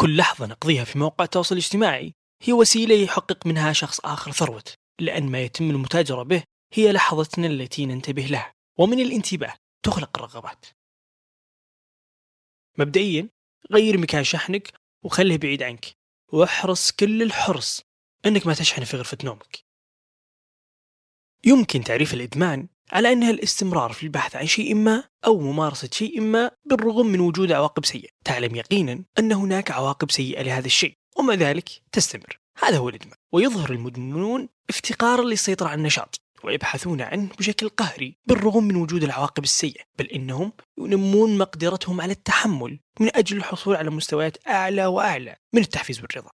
كل لحظة نقضيها في مواقع التواصل الاجتماعي هي وسيلة يحقق منها شخص آخر ثروته لأن ما يتم المتاجرة به هي لحظتنا التي ننتبه لها ومن الانتباه تخلق الرغبات. مبدئيا غير مكان شحنك وخله بعيد عنك واحرص كل الحرص أنك ما تشحن في غرفة نومك. يمكن تعريف الإدمان على أنها الاستمرار في البحث عن شيء ما أو ممارسة شيء ما بالرغم من وجود عواقب سيئة. تعلم يقينا أن هناك عواقب سيئة لهذا الشيء ومع ذلك تستمر. هذا هو الإدمان. ويظهر المدمنون افتقارا للسيطرة على النشاط ويبحثون عنه بشكل قهري بالرغم من وجود العواقب السيئة بل إنهم ينمون مقدرتهم على التحمل من أجل الحصول على مستويات أعلى وأعلى من التحفيز والرضا.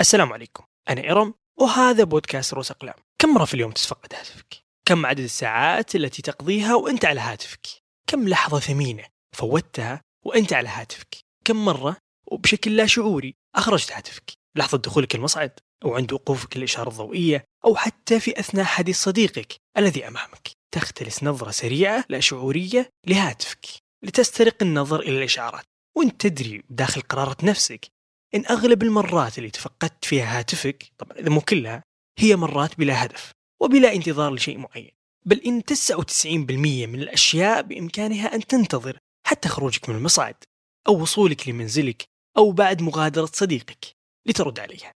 السلام عليكم. أنا إرم وهذا بودكاست روس أقلام. كم مرة في اليوم تتفقد هاتفك؟ كم عدد الساعات التي تقضيها وأنت على هاتفك؟ كم لحظة ثمينة فوتها وأنت على هاتفك؟ كم مرة وبشكل لا شعوري أخرجت هاتفك؟ لحظة دخولك المصعد أو عند وقوفك للإشارة الضوئية أو حتى في أثناء حديث صديقك الذي أمامك تختلس نظرة سريعة لا شعورية لهاتفك لتسترق النظر إلى الإشعارات وانت تدري داخل قرارة نفسك إن أغلب المرات اللي تفقدت فيها هاتفك طبعا إذا مو كلها هي مرات بلا هدف وبلا انتظار لشيء معين. بل إن 99% من الأشياء بإمكانها أن تنتظر حتى خروجك من المصعد أو وصولك لمنزلك أو بعد مغادرة صديقك لترد عليها.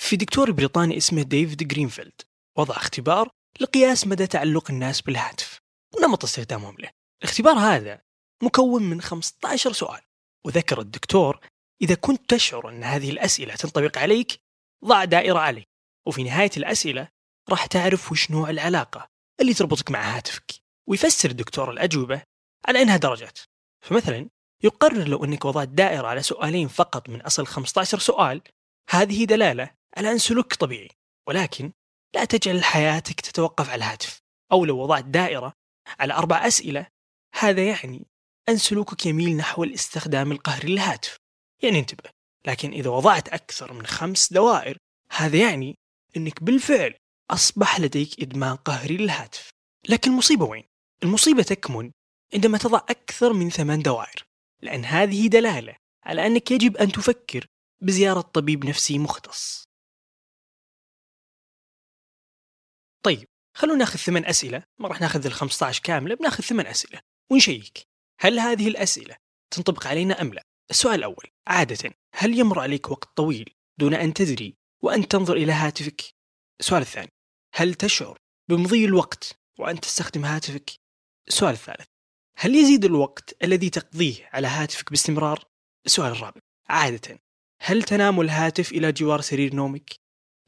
في دكتور بريطاني اسمه ديفيد جرينفيلد وضع اختبار لقياس مدى تعلق الناس بالهاتف ونمط استخدامهم له. الاختبار هذا مكون من 15 سؤال وذكر الدكتور إذا كنت تشعر أن هذه الأسئلة تنطبق عليك ضع دائرة عليه وفي نهاية الأسئلة راح تعرف وش نوع العلاقة اللي تربطك مع هاتفك. ويفسر الدكتور الأجوبة على أنها درجات. فمثلا يقرر لو أنك وضعت دائرة على سؤالين فقط من أصل 15 سؤال هذه دلالة على أن سلوك طبيعي. ولكن لا تجعل حياتك تتوقف على الهاتف. أو لو وضعت دائرة على أربع أسئلة هذا يعني أن سلوكك يميل نحو الاستخدام القهري للهاتف. يعني انتبه لكن إذا وضعت أكثر من خمس دوائر هذا يعني أنك بالفعل أصبح لديك إدمان قهري للهاتف لكن المصيبة وين؟ المصيبة تكمن عندما تضع أكثر من ثمان دوائر لأن هذه دلالة على أنك يجب أن تفكر بزيارة طبيب نفسي مختص طيب خلونا ناخذ ثمان أسئلة ما راح ناخذ ال 15 كاملة بناخذ ثمان أسئلة ونشيك هل هذه الأسئلة تنطبق علينا أم لا؟ السؤال الأول عادة هل يمر عليك وقت طويل دون أن تدري وأن تنظر إلى هاتفك؟ السؤال الثاني هل تشعر بمضي الوقت وأنت تستخدم هاتفك؟ السؤال الثالث هل يزيد الوقت الذي تقضيه على هاتفك باستمرار؟ السؤال الرابع عادة هل تنام الهاتف إلى جوار سرير نومك؟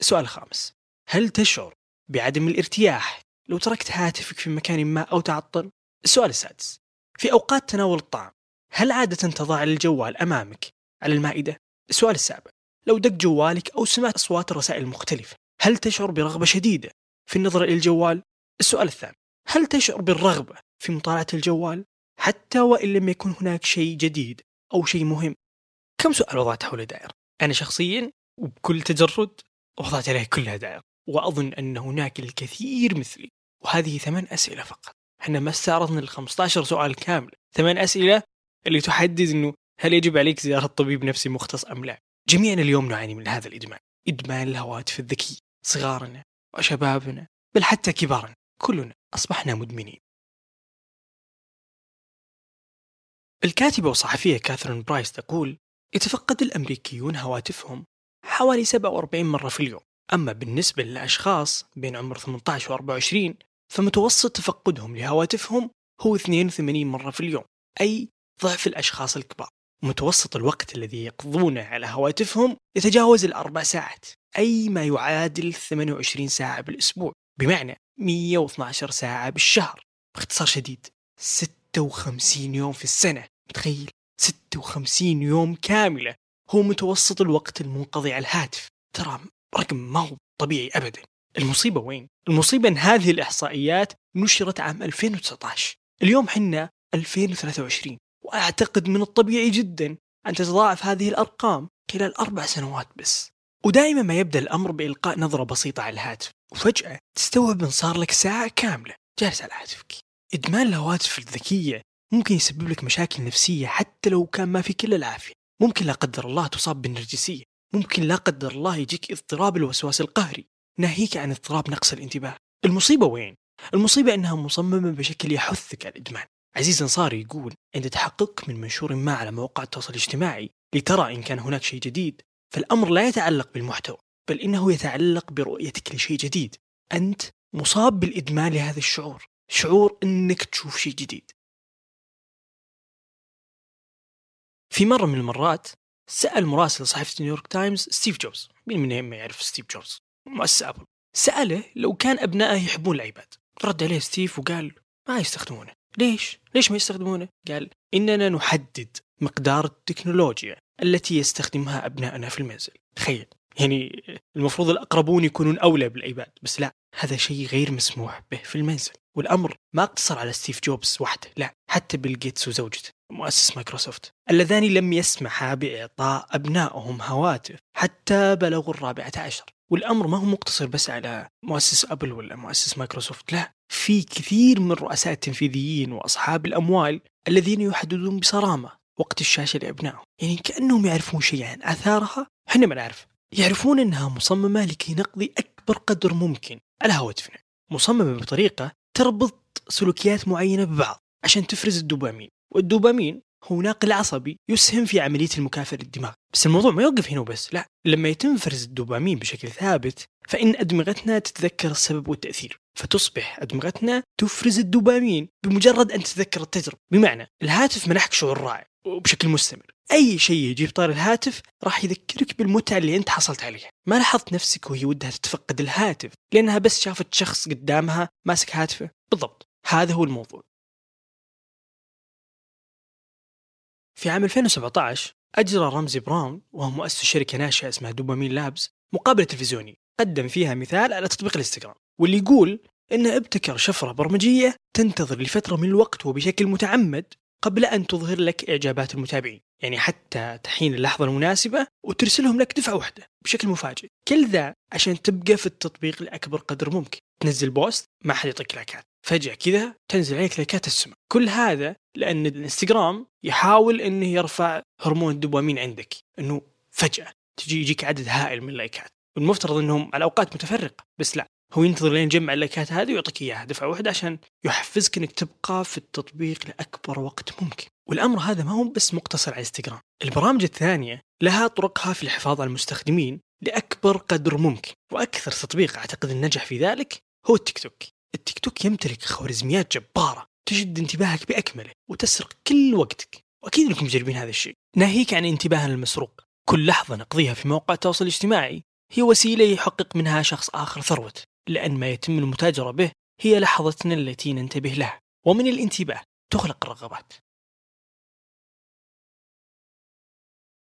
السؤال الخامس هل تشعر بعدم الارتياح لو تركت هاتفك في مكان ما أو تعطل؟ السؤال السادس في أوقات تناول الطعام هل عادة تضع الجوال أمامك على المائدة؟ السؤال السابع لو دق جوالك أو سمعت أصوات الرسائل المختلفة هل تشعر برغبة شديدة في النظر إلى الجوال؟ السؤال الثامن هل تشعر بالرغبة في مطالعة الجوال حتى وإن لم يكن هناك شيء جديد أو شيء مهم؟ كم سؤال وضعت حول دائرة؟ أنا شخصيا وبكل تجرد وضعت عليه كلها دائرة وأظن أن هناك الكثير مثلي وهذه ثمان أسئلة فقط إحنا ما استعرضنا ال 15 سؤال كامل ثمان أسئلة اللي تحدد أنه هل يجب عليك زيارة طبيب نفسي مختص أم لا؟ جميعنا اليوم نعاني من هذا الإدمان. إدمان الهواتف الذكية صغارنا وشبابنا بل حتى كبارنا كلنا أصبحنا مدمنين. الكاتبة والصحفية كاثرين برايس تقول يتفقد الأمريكيون هواتفهم حوالي 47 مرة في اليوم. أما بالنسبة للأشخاص بين عمر 18 و 24 فمتوسط تفقدهم لهواتفهم هو 82 مرة في اليوم. أي ضعف الأشخاص الكبار. متوسط الوقت الذي يقضونه على هواتفهم يتجاوز الأربع ساعات أي ما يعادل 28 ساعة بالأسبوع بمعنى 112 ساعة بالشهر. باختصار شديد 56 يوم في السنة. متخيل؟ 56 يوم كاملة. هو متوسط الوقت المنقضي على الهاتف. ترى رقم ما هو طبيعي أبدا. المصيبة وين؟ المصيبة أن هذه الإحصائيات نشرت عام 2019 اليوم حنا 2023 وأعتقد من الطبيعي جدا أن تتضاعف هذه الأرقام خلال أربع سنوات بس. ودائما ما يبدأ الأمر بإلقاء نظرة بسيطة على الهاتف وفجأة تستوعب أن صار لك ساعة كاملة جالس على هاتفك. إدمان الهواتف الذكية ممكن يسبب لك مشاكل نفسية حتى لو كان ما في كل العافية. ممكن لا قدر الله تصاب بالنرجسية. ممكن لا قدر الله يجيك اضطراب الوسواس القهري. ناهيك عن اضطراب نقص الانتباه. المصيبة وين؟ المصيبة أنها مصممة بشكل يحثك على الإدمان. عزيز أنصاري يقول عند تحققك من منشور ما على مواقع التواصل الاجتماعي لترى إن كان هناك شيء جديد فالأمر لا يتعلق بالمحتوى بل إنه يتعلق برؤيتك لشيء جديد. أنت مصاب بالإدمان لهذا الشعور شعور أنك تشوف شيء جديد. في مرة من المرات سأل مراسل صحيفة نيويورك تايمز ستيف جوبز مين ما يعرف ستيف جوبز؟ مؤسس أبل. سأله لو كان أبنائه يحبون الأيباد رد عليه ستيف وقال ما يستخدمونه. ليش؟ ليش ما يستخدمونه؟ قال إننا نحدد مقدار التكنولوجيا التي يستخدمها أبنائنا في المنزل. تخيل. يعني المفروض الأقربون يكونون أولى بالأيباد بس لا هذا شيء غير مسموح به في المنزل. والأمر ما اقتصر على ستيف جوبز وحده لا حتى بيل جيتس وزوجته مؤسس مايكروسوفت. اللذان لم يسمحا بإعطاء أبنائهم هواتف حتى بلغوا الرابعة عشر. والأمر ما هو مقتصر بس على مؤسس أبل ولا مؤسس مايكروسوفت لا في كثير من الرؤساء التنفيذيين وأصحاب الأموال الذين يحددون بصرامة وقت الشاشة لأبنائهم يعني كأنهم يعرفون شيء عن آثارها إحنا ما نعرف. يعرفون أنها مصممة لكي نقضي أكبر قدر ممكن على هواتفنا مصممة بطريقة تربط سلوكيات معينة ببعض عشان تفرز الدوبامين. والدوبامين هو ناقل عصبي يسهم في عملية المكافأة للدماغ. بس الموضوع ما يوقف هنا وبس لا. لما يتم فرز الدوبامين بشكل ثابت فإن أدمغتنا تتذكر السبب والتأثير. فتصبح أدمغتنا تفرز الدوبامين بمجرد أن تتذكر التجربة. بمعنى الهاتف منحك شعور رائع وبشكل مستمر. أي شيء يجي بطار الهاتف راح يذكرك بالمتعة اللي أنت حصلت عليها. ما لاحظت نفسك وهي ودها تتفقد الهاتف لأنها بس شافت شخص قدامها ماسك هاتفه؟ بالضبط. هذا هو الموضوع. في عام 2017 أجرى رمزي براون وهو مؤسس شركة ناشئة اسمها دوبامين لابز مقابلة تلفزيونية قدم فيها مثال على تطبيق الإنستغرام واللي يقول انه ابتكر شفرة برمجية تنتظر لفترة من الوقت وبشكل متعمد قبل أن تظهر لك إعجابات المتابعين يعني حتى تحين اللحظة المناسبة وترسلهم لك دفعة واحدة بشكل مفاجئ. كل ذا عشان تبقى في التطبيق لأكبر قدر ممكن. تنزل post ما حد يعطيك لايكات فجأة كذا تنزل عليك لايكات السماء. كل هذا لأن الانستغرام يحاول أنه يرفع هرمون الدوبامين عندك. أنه فجأة تجي يجيك عدد هائل من اللايكات. والمفترض أنهم على أوقات متفرقة بس لا. هو ينتظر لين يجمع اللايكات هذه ويعطيك إياها دفعة واحدة عشان يحفزك إنك تبقى في التطبيق لأكبر وقت ممكن. والأمر هذا ما هو بس مقتصر على انستغرام، البرامج الثانية لها طرقها في الحفاظ على المستخدمين لأكبر قدر ممكن، وأكثر تطبيق أعتقد النجح في ذلك هو التيك توك. التيك توك يمتلك خوارزميات جبارة تشد انتباهك بأكمله وتسرق كل وقتك. وأكيد إنكم مجربين هذا الشيء. ناهيك عن انتباهنا المسروق، كل لحظة نقضيها في مواقع التواصل الاجتماعي هي وسيلة يحقق منها شخص آخر ثروته. لأن ما يتم المتاجرة به هي لحظتنا التي ننتبه لها ومن الانتباه تخلق الرغبات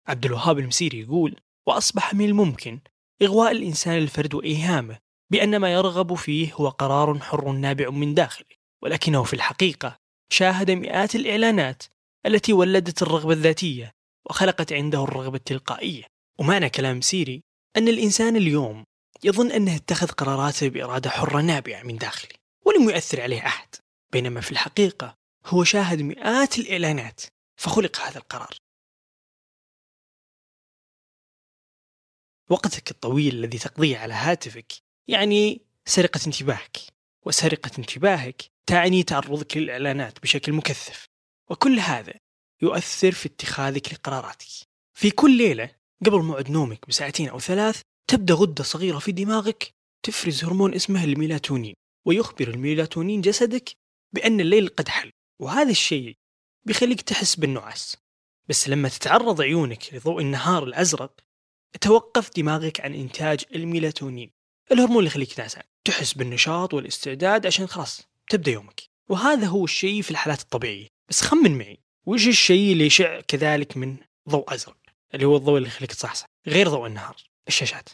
عبد الوهاب المسيري يقول وأصبح من الممكن إغواء الإنسان الفرد وإيهامه بأن ما يرغب فيه هو قرار حر نابع من داخله ولكنه في الحقيقة شاهد مئات الإعلانات التي ولدت الرغبة الذاتية وخلقت عنده الرغبة التلقائية. ومعنى كلام سيري أن الإنسان اليوم يظن أنه اتخذ قراراته بإرادة حرة نابعة من داخله ولم يؤثر عليه أحد. بينما في الحقيقة هو شاهد مئات الإعلانات فخلق هذا القرار. وقتك الطويل الذي تقضيه على هاتفك يعني سرقة انتباهك وسرقة انتباهك تعني تعرضك للإعلانات بشكل مكثف وكل هذا يؤثر في اتخاذك لقراراتك. في كل ليلة قبل موعد نومك بساعتين أو ثلاث تبدأ غدة صغيرة في دماغك تفرز هرمون اسمه الميلاتونين ويخبر الميلاتونين جسدك بأن الليل قد حل وهذا الشيء بيخليك تحس بالنعاس. بس لما تتعرض عيونك لضوء النهار الأزرق توقف دماغك عن إنتاج الميلاتونين. الهرمون اللي يخليك نعسان تحس بالنشاط والاستعداد عشان خلاص تبدأ يومك. وهذا هو الشيء في الحالات الطبيعية. بس خمن معي وش الشيء اللي يشع كذلك من ضوء أزرق؟ اللي هو الضوء اللي يخليك تصحصح. غير ضوء النهار. الشاشات.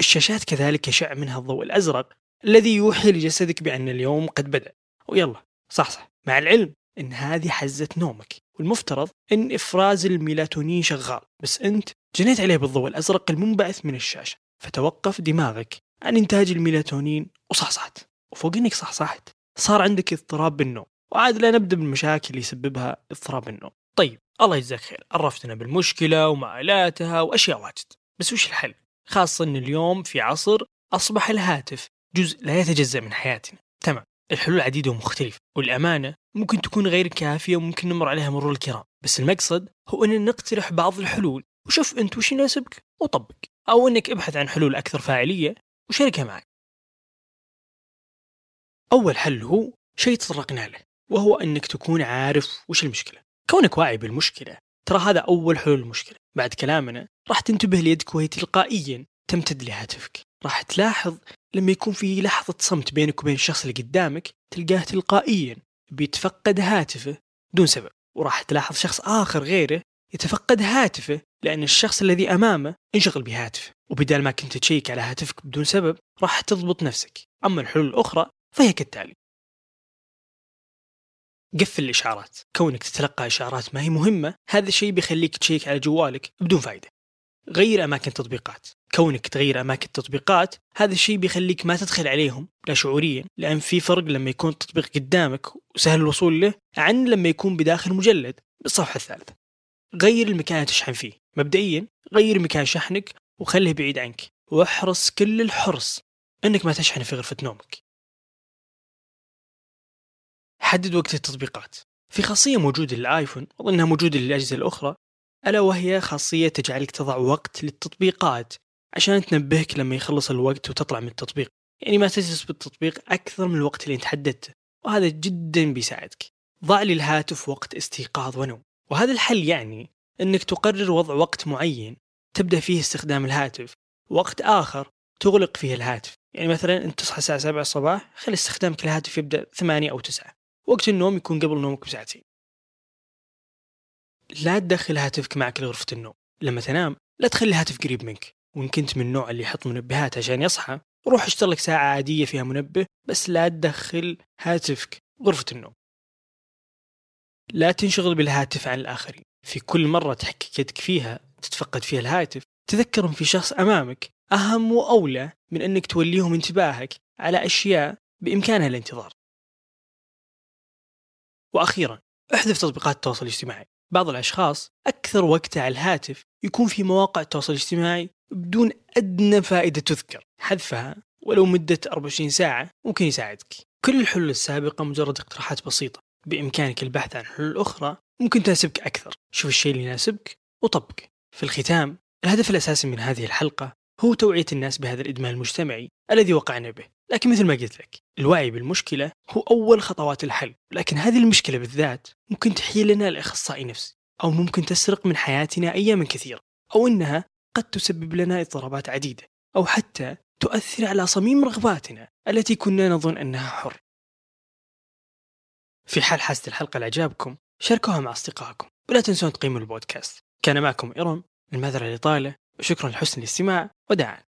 الشاشات كذلك يشع منها الضوء الأزرق الذي يوحي لجسدك بأن اليوم قد بدأ. ويلا صح صح مع العلم أن هذه حزة نومك. والمفترض أن إفراز الميلاتونين شغال. بس أنت جنيت عليه بالضوء الأزرق المنبعث من الشاشة فتوقف دماغك عن إنتاج الميلاتونين وصحصحت. وفوق إنك صحصحت صار عندك اضطراب بالنوم. وعاد لا نبدأ بالمشاكل اللي يسببها اضطراب النوم. طيب الله يجزاك خير. عرفتنا بالمشكلة ومآلاتها وأشياء واجد. بس وش الحل؟ خاصة إن اليوم في عصر أصبح الهاتف جزء لا يتجزأ من حياتنا. تمام. الحلول عديدة ومختلفة والأمانة ممكن تكون غير كافية وممكن نمر عليها مرور الكرام بس المقصد هو أن نقترح بعض الحلول وشوف أنت وش يناسبك وطبق أو أنك ابحث عن حلول أكثر فاعلية وشاركها معك. أول حل هو شيء تطرقنا له وهو أنك تكون عارف وش المشكلة. كونك واعي بالمشكلة ترى هذا أول حلول المشكلة. بعد كلامنا راح تنتبه ليدك وهي تلقائيا تمتد لهاتفك. راح تلاحظ لما يكون في لحظة صمت بينك وبين الشخص اللي قدامك تلقاه تلقائيا بيتفقد هاتفه دون سبب. وراح تلاحظ شخص آخر غيره يتفقد هاتفه لأن الشخص الذي أمامه انشغل بهاتفه. وبدال ما كنت تشيك على هاتفك بدون سبب راح تضبط نفسك. أما الحلول الأخرى فهي كالتالي قفل الإشعارات. كونك تتلقى إشعارات ما هي مهمة هذا الشيء بيخليك تشيك على جوالك بدون فائدة غير أماكن تطبيقات كونك تغير أماكن التطبيقات هذا الشيء بيخليك ما تدخل عليهم لا شعوريا لأن في فرق لما يكون التطبيق قدامك وسهل الوصول له عن لما يكون بداخل مجلد بالصفحة الثالثة. غير المكان اللي تشحن فيه. مبدئيا غير مكان شحنك وخليه بعيد عنك. واحرص كل الحرص إنك ما تشحن في غرفة نومك. حدد وقت التطبيقات. في خاصية موجودة للآيفون وأظنها موجودة للأجهزة الأخرى ألا وهي خاصية تجعلك تضع وقت للتطبيقات. عشان تنبهك لما يخلص الوقت وتطلع من التطبيق. يعني ما تجلس بالتطبيق أكثر من الوقت اللي أنت حددته وهذا جدا بيساعدك. ضع للهاتف وقت استيقاظ ونوم. وهذا الحل يعني أنك تقرر وضع وقت معين تبدأ فيه استخدام الهاتف. وقت آخر تغلق فيه الهاتف. يعني مثلا أنت تصحى الساعة 7 الصباح خلي استخدامك للهاتف يبدأ 8 أو 9 وقت النوم يكون قبل نومك بساعتين. لا تدخل هاتفك معك لغرفة النوم. لما تنام لا تخلي الهاتف قريب منك. وإن كنت من النوع اللي يحط منبهات عشان يصحى روح اشتر لك ساعة عادية فيها منبه بس لا تدخل هاتفك غرفة النوم. لا تنشغل بالهاتف عن الآخرين. في كل مرة تحكي يدك فيها تتفقد فيها الهاتف تذكر في شخص أمامك أهم وأولى من أنك توليهم انتباهك على أشياء بإمكانها الانتظار. وأخيرا احذف تطبيقات التواصل الاجتماعي. بعض الأشخاص أكثر وقت على الهاتف يكون في مواقع التواصل الاجتماعي بدون أدنى فائدة تذكر. حذفها ولو مدة 24 ساعة ممكن يساعدك. كل الحلول السابقة مجرد اقتراحات بسيطة. بإمكانك البحث عن حلول أخرى ممكن تناسبك أكثر. شوف الشيء اللي يناسبك وطبقه في الختام الهدف الأساسي من هذه الحلقة هو توعية الناس بهذا الإدمان المجتمعي الذي وقعنا به. لكن مثل ما قلت لك الوعي بالمشكلة هو أول خطوات الحل. لكن هذه المشكلة بالذات ممكن تحيل لنا لأخصائي نفسي أو ممكن تسرق من حياتنا أيام كثيرة أو إنها قد تسبب لنا اضطرابات عديدة أو حتى تؤثر على صميم رغباتنا التي كنا نظن أنها حر. في حال حاسة الحلقة لإعجابكم شاركوها مع أصدقائكم ولا تنسون تقيموا البودكاست. كان معكم إيرون المذرة الإطالة وشكرا لحسن الاستماع وداعا.